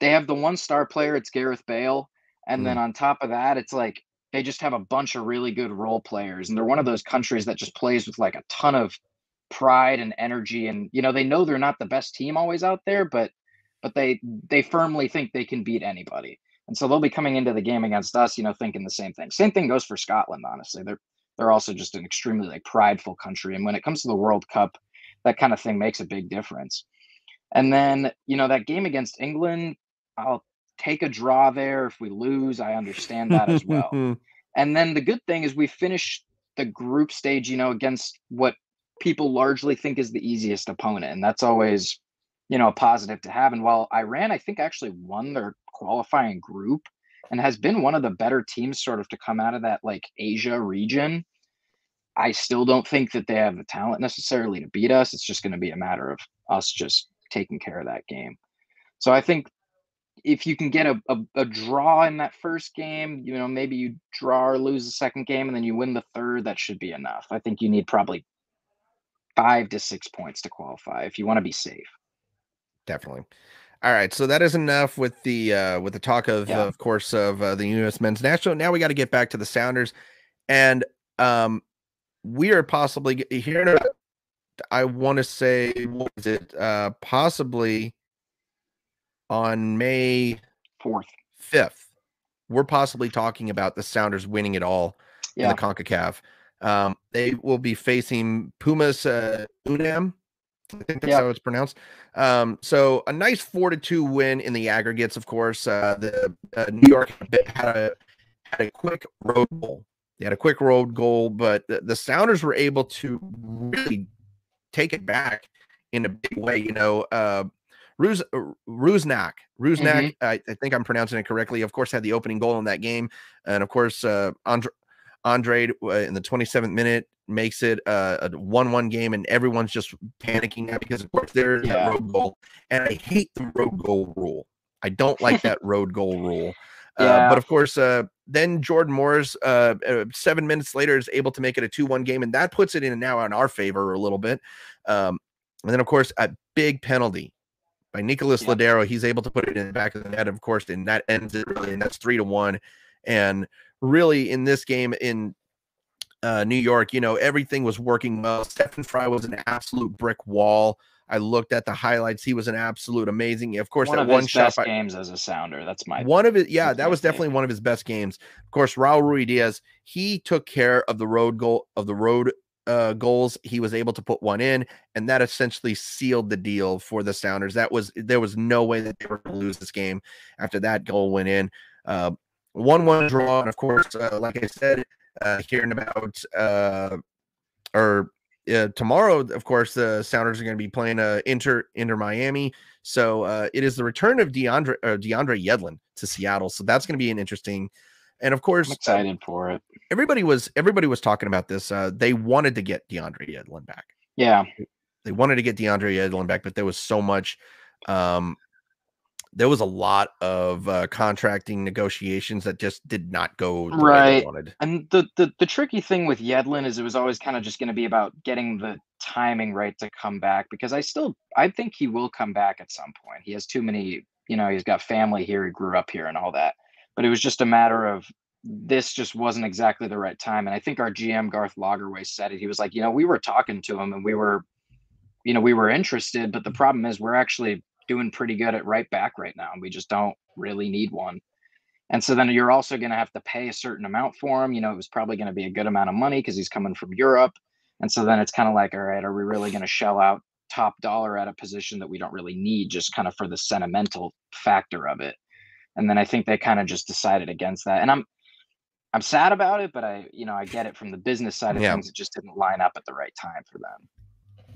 they have the one star player. It's Gareth Bale, and then mm. on top of that, it's like they just have a bunch of really good role players, and they're one of those countries that just plays with like a ton of pride and energy, and you know they know they're not the best team always out there, but but they they firmly think they can beat anybody. And so they'll be coming into the game against us, you know, thinking the same thing. Same thing goes for Scotland, honestly. They're they're also just an extremely like prideful country. And when it comes to the World Cup, that kind of thing makes a big difference. And then, you know, that game against England, I'll take a draw there. If we lose, I understand that as well. And then the good thing is we finished the group stage, you know, against what people largely think is the easiest opponent, and that's always you know a positive to have. And while Iran, I think actually won their qualifying group and has been one of the better teams sort of to come out of that like Asia region. I still don't think that they have the talent necessarily to beat us. It's just going to be a matter of us just taking care of that game. So I think if you can get a, a, a, draw in that first game, you know, maybe you draw or lose the second game and then you win the third, that should be enough. I think you need probably five to six points to qualify if you want to be safe. Definitely. All right, so that is enough with the uh with the talk of yeah. of course of uh, the U.S. men's national. Now we got to get back to the Sounders, and um we are possibly hearing about. I want to say, what is it? Uh, possibly on May fourth, fifth. We're possibly talking about the Sounders winning it all yeah. in the Concacaf. Um, they will be facing Pumas uh, UNAM I think that's yep. how it's pronounced. Um, so a nice four to two win in the aggregates. Of course, uh, the uh, New York had a had a quick road goal. They had a quick road goal, but the, the Sounders were able to really take it back in a big way. You know, uh, Ruz, uh, Rusnak, Rusnak, mm-hmm. I, I, think I'm pronouncing it correctly. Of course, had the opening goal in that game, and of course, uh, Andre, Andre uh, in the 27th minute makes it a, a one-one game, and everyone's just panicking now because of course there's yeah. that road goal, and I hate the road goal rule. I don't like that road goal rule. Uh, yeah. But of course, uh, then Jordan Morris, uh, uh, seven minutes later, is able to make it a 2 1 game, and that puts it in now in our favor a little bit. Um, and then, of course, a big penalty by Nicholas yeah. Lodeiro. He's able to put it in the back of the net, of course, and that ends it really, and that's 3 to 1. And really, in this game, in uh, New York, you know, everything was working well. Stefan Frei was an absolute brick wall. I looked at the highlights. He was an absolute amazing. Of course, one that of one his shot best by, games as a sounder. That's my one of it. Yeah, that was definitely one of his best games. Of course, Raul Ruidiaz. He took care of the road goal of the road uh, goals. He was able to put one in, and that essentially sealed the deal for the Sounders. That was there was no way that they were going to lose this game after that goal went in. Uh, one one draw, and of course, uh, like I said, uh, hearing about uh, or uh, tomorrow, of course, the Sounders are going to be playing uh, Inter Inter Miami. So uh, it is the return of DeAndre uh, DeAndre Yedlin to Seattle. So that's going to be an interesting. And of course, I'm excited for it. Everybody was everybody was talking about this. Uh, they wanted to get DeAndre Yedlin back. Yeah, they wanted to get DeAndre Yedlin back, but there was so much um, there was a lot of uh, contracting negotiations that just did not go right. And the, the the tricky thing with Yedlin is it was always kind of just going to be about getting the timing right to come back because I still I think he will come back at some point. He has too many, you know, he's got family here, he grew up here and all that. But it was just a matter of this just wasn't exactly the right time. And I think our GM Garth Lagerwey said it. He was like, you know, we were talking to him and we were, you know, we were interested, but the problem is we're actually doing pretty good at right back right now. And we just don't really need one. And so then you're also going to have to pay a certain amount for him. You know, it was probably going to be a good amount of money because he's coming from Europe. And so then it's kind of like, all right, are we really going to shell out top dollar at a position that we don't really need just kind of for the sentimental factor of it? And then I think they kind of just decided against that. And I'm I'm sad about it, but I, you know, I get it from the business side of yeah. things. It just didn't line up at the right time for them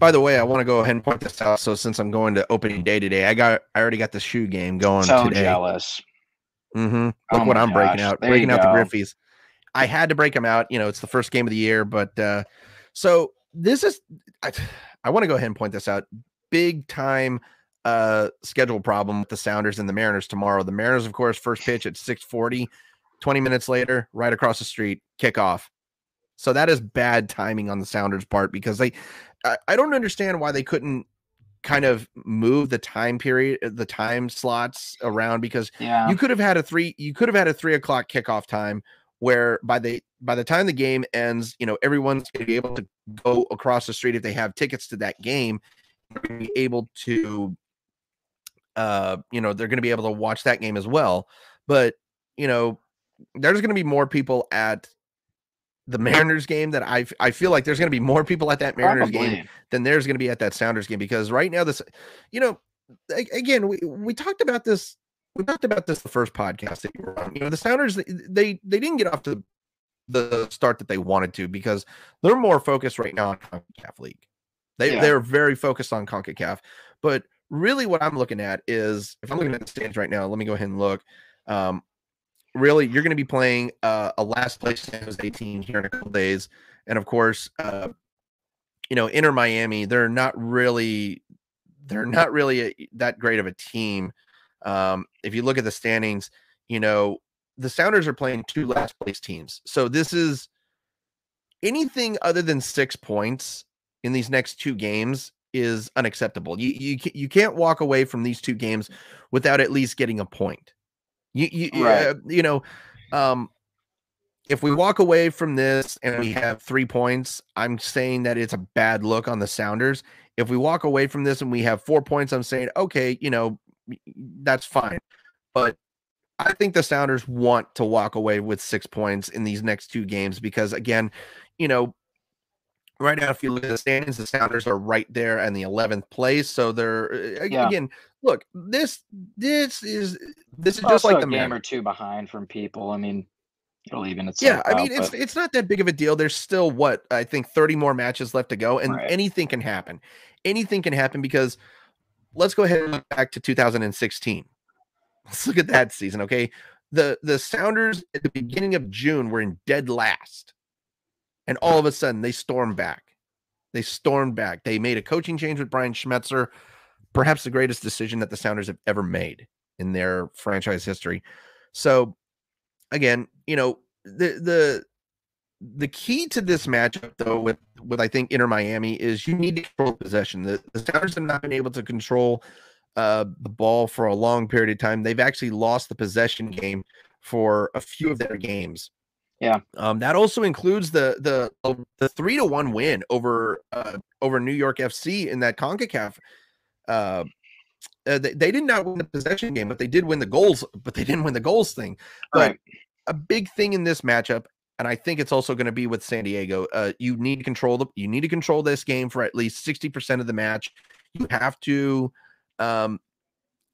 by the way, I want to go ahead and point this out. So since I'm going to opening day today, I got I already got the shoe game going so today. jealous. Mm-hmm. Look oh what I'm gosh. breaking out. There breaking out the Griffeys. I had to break them out. You know, it's the first game of the year, but uh so this is I, I want to go ahead and point this out. Big time uh schedule problem with the Sounders and the Mariners tomorrow. The Mariners, of course, first pitch at 640. 20 minutes later, right across the street, kickoff. So that is bad timing on the Sounders' part because they I, I don't understand why they couldn't kind of move the time period uh, the time slots around because yeah. you could have had a three you could have had a three o'clock kickoff time where by the by the time the game ends you know everyone's going to be able to go across the street if they have tickets to that game be able to uh you know they're going to be able to watch that game as well but you know there's going to be more people at the Mariners game that I I feel like there's going to be more people at that Mariners Probably. game than there's going to be at that Sounders game because right now this you know again we we talked about this we talked about this the first podcast that you were on you know the Sounders they they didn't get off to the start that they wanted to because they're more focused right now on CONCACAF League They Yeah. they're very focused on CONCACAF. But really what I'm looking at is if I'm looking at the stands right now, let me go ahead and look. Um really you're going to be playing uh, a last place San Jose team here in a couple days. And of course, uh you know, Inter Miami, they're not really they're not really a, that great of a team. Um, if you look at the standings, you know, the Sounders are playing two last place teams. So this is anything other than six points in these next two games is unacceptable. You you you can't walk away from these two games without at least getting a point. You you Right. uh, you know, um, if we walk away from this and we have three points, I'm saying that it's a bad look on the Sounders. If we walk away from this and we have four points, I'm saying okay, you know, that's fine. But I think the Sounders want to walk away with six points in these next two games because, again, you know, right now, if you look at the standings, the Sounders are right there in the 11th place. So they're uh, Yeah. again, look, this this is this is just like a the game or two behind from people. I mean, it'll even itself. Yeah, I mean out, it's but- it's not that big of a deal. There's still what I think 30 more matches left to go, and Right. anything can happen. Anything can happen because let's go ahead and look back to 2016. Let's look at that season, okay? The the Sounders at the beginning of June were in dead last, and all of a sudden they stormed back. They stormed back. They made a coaching change with Brian Schmetzer, perhaps the greatest decision that the Sounders have ever made in their franchise history. So, again, you know, the the the key to this matchup, though, with with I think Inter Miami is you need to control possession. The, the Sounders have not been able to control uh, the ball for a long period of time. They've actually lost the possession game for a few of their games. Yeah. Um, that also includes the the the three to one win over uh, over New York FC in that Concacaf. Uh, uh, they, they did not win the possession game, but they did win the goals. But they didn't win the goals thing. But Right. a big thing in this matchup, and I think it's also going to be with San Diego. Uh, you need to control the you need to control this game for at least sixty percent of the match. You have to, um,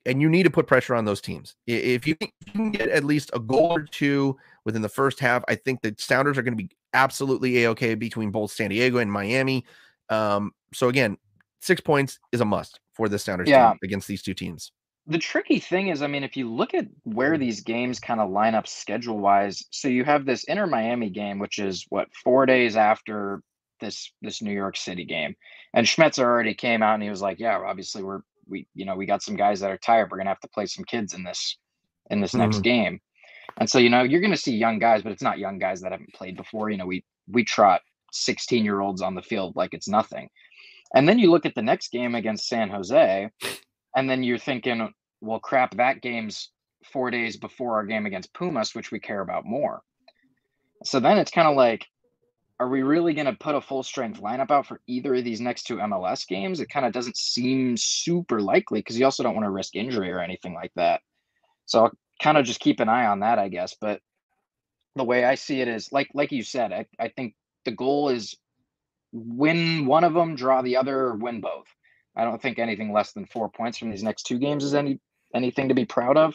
and you need to put pressure on those teams. If you can- you can get at least a goal or two within the first half, I think the Sounders are going to be absolutely a okay between both San Diego and Miami. Um, so again, six points is a must for the Sounders Yeah. team against these two teams. the tricky thing is, I mean, if you look at where these games kind of line up schedule wise, so you have this Inter Miami game, which is what four days after this this New York City game, and Schmetzer already came out and he was like, "Yeah, obviously we're we you know we got some guys that are tired. We're gonna have to play some kids in this in this next Mhm. game." And so you know you're gonna see young guys, but it's not young guys that haven't played before. You know we we trot 16 year olds on the field like it's nothing. And then you look at the next game against San Jose, and then you're thinking, well, crap, that game's four days before our game against Pumas, which we care about more. So then it's kind of like, are we really going to put a full strength lineup out for either of these next two MLS games? It kind of doesn't seem super likely because you also don't want to risk injury or anything like that. So I'll kind of just keep an eye on that, I guess. But the way I see it is like like you said, I, I think the goal is win one of them, draw the other, or win both. I don't think anything less than four points from these next two games is any anything to be proud of.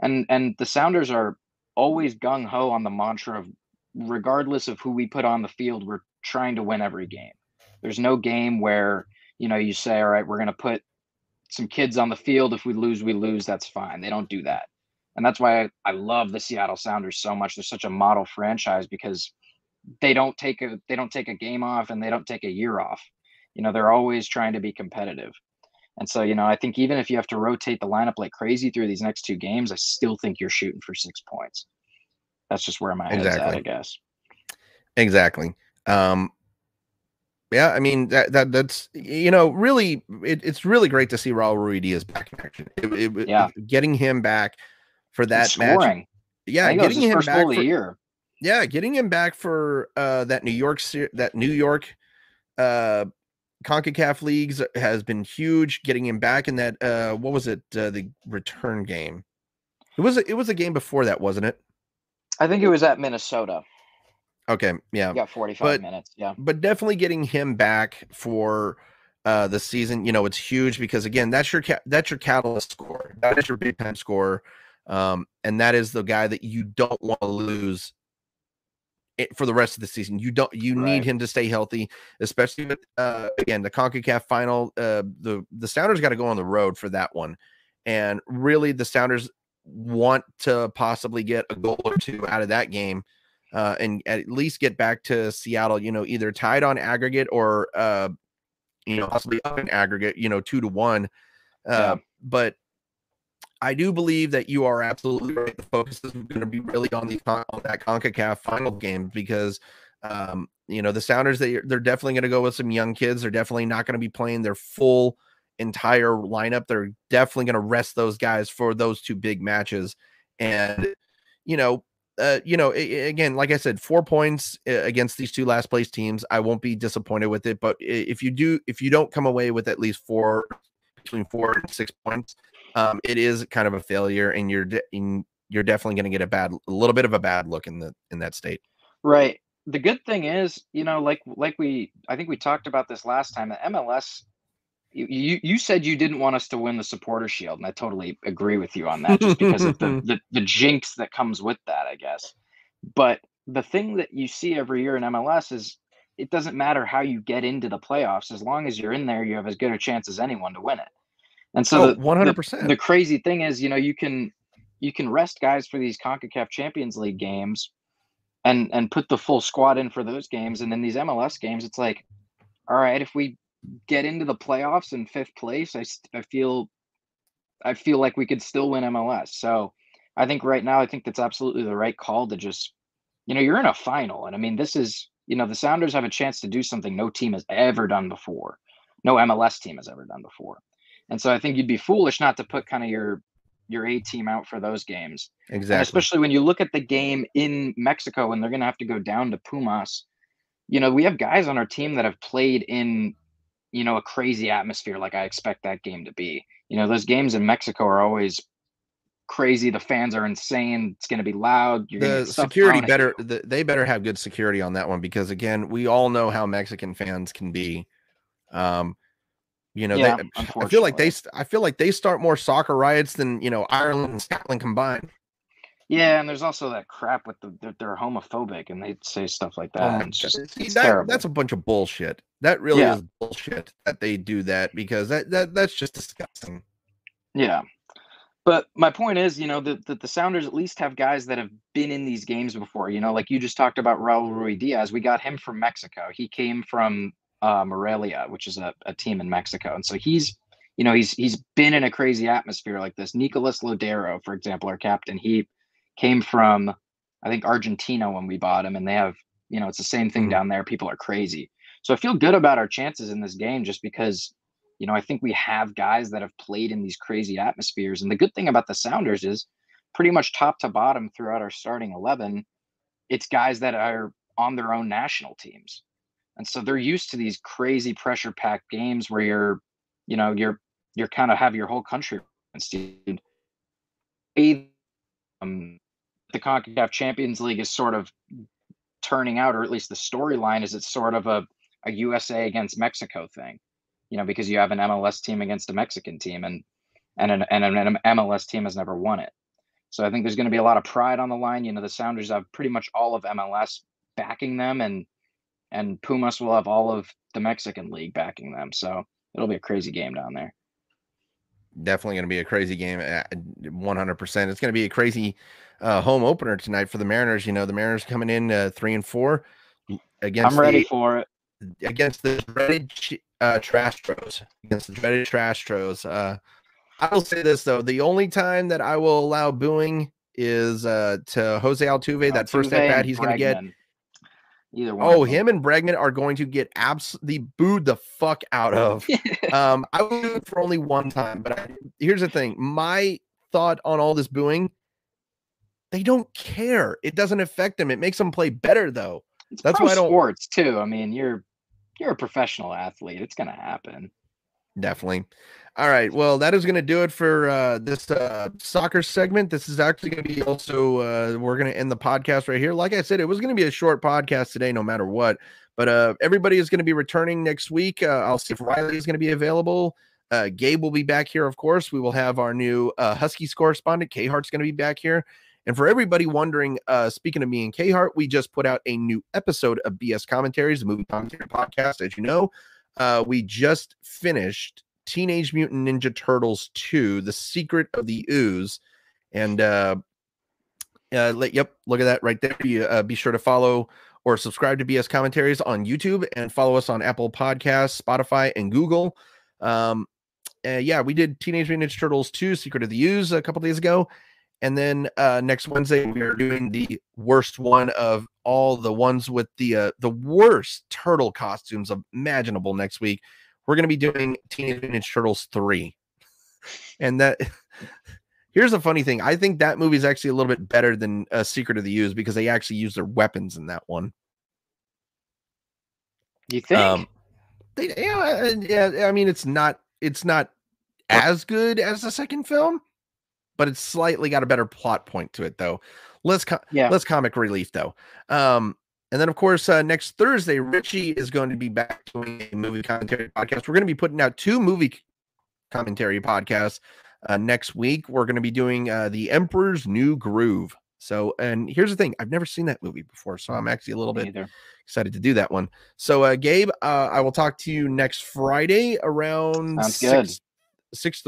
And and the Sounders are always gung ho on the mantra of regardless of who we put on the field, we're trying to win every game. There's no game where, you know, you say, all right, we're gonna put some kids on the field. If we lose, we lose. That's fine. They don't do that. And that's why I, I love the Seattle Sounders so much. They're such a model franchise because they don't take a they don't take a game off and they don't take a year off. You know, they're always trying to be competitive. And so, you know, I think even if you have to rotate the lineup like crazy through these next two games, I still think you're shooting for six points. That's just where my head's at, Exactly. I guess. Exactly. Um yeah, I mean that that that's you know really it, it's really great to see Raul Ruidiaz back in action. It, it- Yeah. getting him back for that match. scoring. Yeah, I think that was getting his him first back for, the year. Yeah, getting him back for uh that New York that New York uh CONCACAF leagues has been huge. Getting him back in that uh what was it uh, the return game? It was a, it was a game before that, wasn't it? I think it was at Minnesota. Okay, yeah. You got 45 minutes. Yeah. but definitely getting him back for uh the season you know it's huge because again that's your ca- that's your catalyst score that is your big time scorer um and that is the guy that you don't want to lose for the rest of the season. You don't you Right. need him to stay healthy, especially with uh again the CONCACAF final. Uh the the Sounders got to go on the road for that one. And really the Sounders want to possibly get a goal or two out of that game. Uh, and at least get back to Seattle, you know, either tied on aggregate or uh, you know, possibly up in aggregate, you know, two to one. Uh, Yeah. but I do believe that you are absolutely right. The focus is going to be really on the on that Concacaf final game because um, you know the Sounders they they're definitely going to go with some young kids. They're definitely not going to be playing their full entire lineup. They're definitely going to rest those guys for those two big matches. And you know, uh, you know, a- again, like I said, four points uh, against these two last place teams. I won't be disappointed with it. But if you do, if you don't come away with at least four, between four and six points, um, it is kind of a failure, and you're de- in, you're definitely going to get a bad, a little bit of a bad look in the in that state. Right. The good thing is, you know, like like we I think we talked about this last time. The MLS you, you you said you didn't want us to win the supporter shield, and I totally agree with you on that, just because of the, the the jinx that comes with that, I guess. But the thing that you see every year in MLS is it doesn't matter how you get into the playoffs, as long as you're in there, you have as good a chance as anyone to win it. And so Oh, one hundred percent. the crazy thing is, you know, you can you can rest guys for these CONCACAF Champions League games and and put the full squad in for those games. And then these MLS games, it's like, all right, if we get into the playoffs in fifth place, I, I feel I feel like we could still win MLS. So I think right now, I think that's absolutely the right call to just, you know, you're in a final. And I mean, this is, you know, the Sounders have a chance to do something no team has ever done before. No MLS team has ever done before. And so I think you'd be foolish not to put kind of your your A team out for those games. And Exactly. especially when you look at the game in Mexico and they're going to have to go down to Pumas. You know, we have guys on our team that have played in, you know, a crazy atmosphere like I expect that game to be. You know, those games in Mexico are always crazy. The fans are insane. It's going to be loud. You're the security better the, they better have good security on that one because again we all know how mexican fans can be um you know Yeah, they, i feel like they i feel like they start more soccer riots than you know ireland and scotland combined Yeah, and there's also that crap with the that they're homophobic and they say stuff like oh that. Oh and it's just See, that- that's a bunch of bullshit that really Yeah. is bullshit that they do that because that, that that's just disgusting Yeah. But my point is, you know, that the, the Sounders at least have guys that have been in these games before. You know, like you just talked about Raul Ruidiaz. We got him from Mexico. He came from uh, Morelia, which is a, a team in Mexico. And so he's, you know, he's he's been in a crazy atmosphere like this. Nicolas Lodeiro, for example, our captain, he came from, I think, Argentina when we bought him. And they have, you know, it's the same thing Mhm. down there. People are crazy. So I feel good about our chances in this game just because you know, I think we have guys that have played in these crazy atmospheres. And the good thing about the Sounders is pretty much top to bottom throughout our starting 11, it's guys that are on their own national teams. And so they're used to these crazy pressure packed games where you're, you know, you're, you're kind of have your whole country against you. Um, the CONCACAF Champions League is sort of turning out, or at least the storyline is it's sort of a, a USA against Mexico thing you know, because you have an MLS team against a Mexican team, and and an, and an MLS team has never won it. So I think there's going to be a lot of pride on the line. You know, the Sounders have pretty much all of MLS backing them, and and Pumas will have all of the Mexican League backing them. So it'll be a crazy game down there. definitely going to be a crazy game 100% it's going to be a crazy uh, home opener tonight for the mariners you know the mariners coming in uh, three and four against I'm ready the- for it. against the dreaded uh, Trashtros, against the dreaded Trashtros. Uh, I will say this though: the only time that I will allow booing is uh, to Jose Altuve. that first Altuve at bat he's going to get. Either one. Oh, him and Bregman are going to get absolutely booed the fuck out of. um, I will do it for only one time, but I, here's the thing: my thought on all this booing. They don't care. It doesn't affect them. It makes them play better, though. It's That's why I don't- sports too. I mean, you're you're a professional athlete. It's gonna happen. Definitely. All right. Well, that is going to do it for uh, this uh, soccer segment. This is actually going to be also, uh, we're going to end the podcast right here. Like I said, it was going to be a short podcast today, no matter what. But uh, everybody is going to be returning next week. Uh, I'll see if Riley is going to be available. Uh, Gabe will be back here, of course. We will have our new Huskies correspondent. K Hart's going to be back here. And for everybody wondering, uh, speaking of me and K Hart, we just put out a new episode of BS Commentaries, the movie commentary podcast. As you know, uh, we just finished Teenage Mutant Ninja Turtles 2, The Secret of the Ooze. And uh, uh, let, yep, look at that right there. You, uh, be sure to follow or subscribe to BS Commentaries on YouTube and follow us on Apple Podcasts, Spotify, and Google. Um, uh, yeah, we did Teenage Mutant Ninja Turtles 2, Secret of the Ooze a couple days ago. And then uh, next Wednesday, we are doing the worst one of all the ones with the uh, the worst turtle costumes imaginable next week. We're going to be doing Teenage Mutant Ninja Turtles 3. And that here's a funny thing. I think that movie is actually a little bit better than uh, Secret of the Ooze because they actually use their weapons in that one. You think? Um, they, yeah, yeah. I mean, it's not it's not as good as the second film, but it's slightly got a better plot point to it, though. Less, com- yeah. less comic relief, though. Um, and then, of course, uh, next Thursday, Richie is going to be back doing a movie commentary podcast. We're going to be putting out two movie commentary podcasts uh, next week. We're going to be doing uh, The Emperor's New Groove. So, and here's the thing I've never seen that movie before. So I'm actually a little bit either. excited to do that one. So, uh, Gabe, uh, I will talk to you next Friday around Sounds 6, good. 6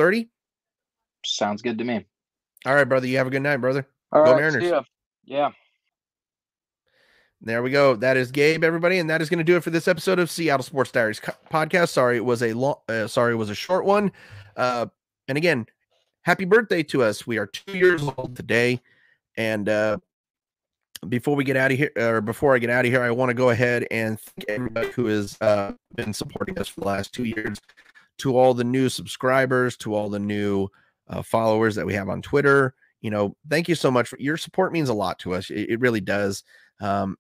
Sounds good to me. All right, brother. You have a good night, brother. All Go right, Mariners. Yeah. There we go. That is Gabe, everybody, and that is going to do it for this episode of Seattle Sports Diaries podcast. Sorry, it was a long. Uh, sorry, it was a short one. Uh, and again, happy birthday to us. We are two years old today, and uh, before we get out of here, or before I get out of here, I want to go ahead and thank everybody who has uh, been supporting us for the last two years. To all the new subscribers, to all the new uh, followers that we have on Twitter, you know, thank you so much for your support. Means a lot to us. It, it really does. Um,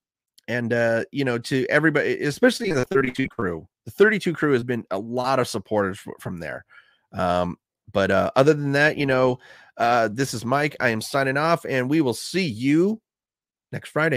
and uh, you know, to everybody, especially the 32 crew, the 32 crew has been a lot of supporters from there. Um, but uh, other than that, you know, uh, this is Mike. I am signing off, and we will see you next Friday.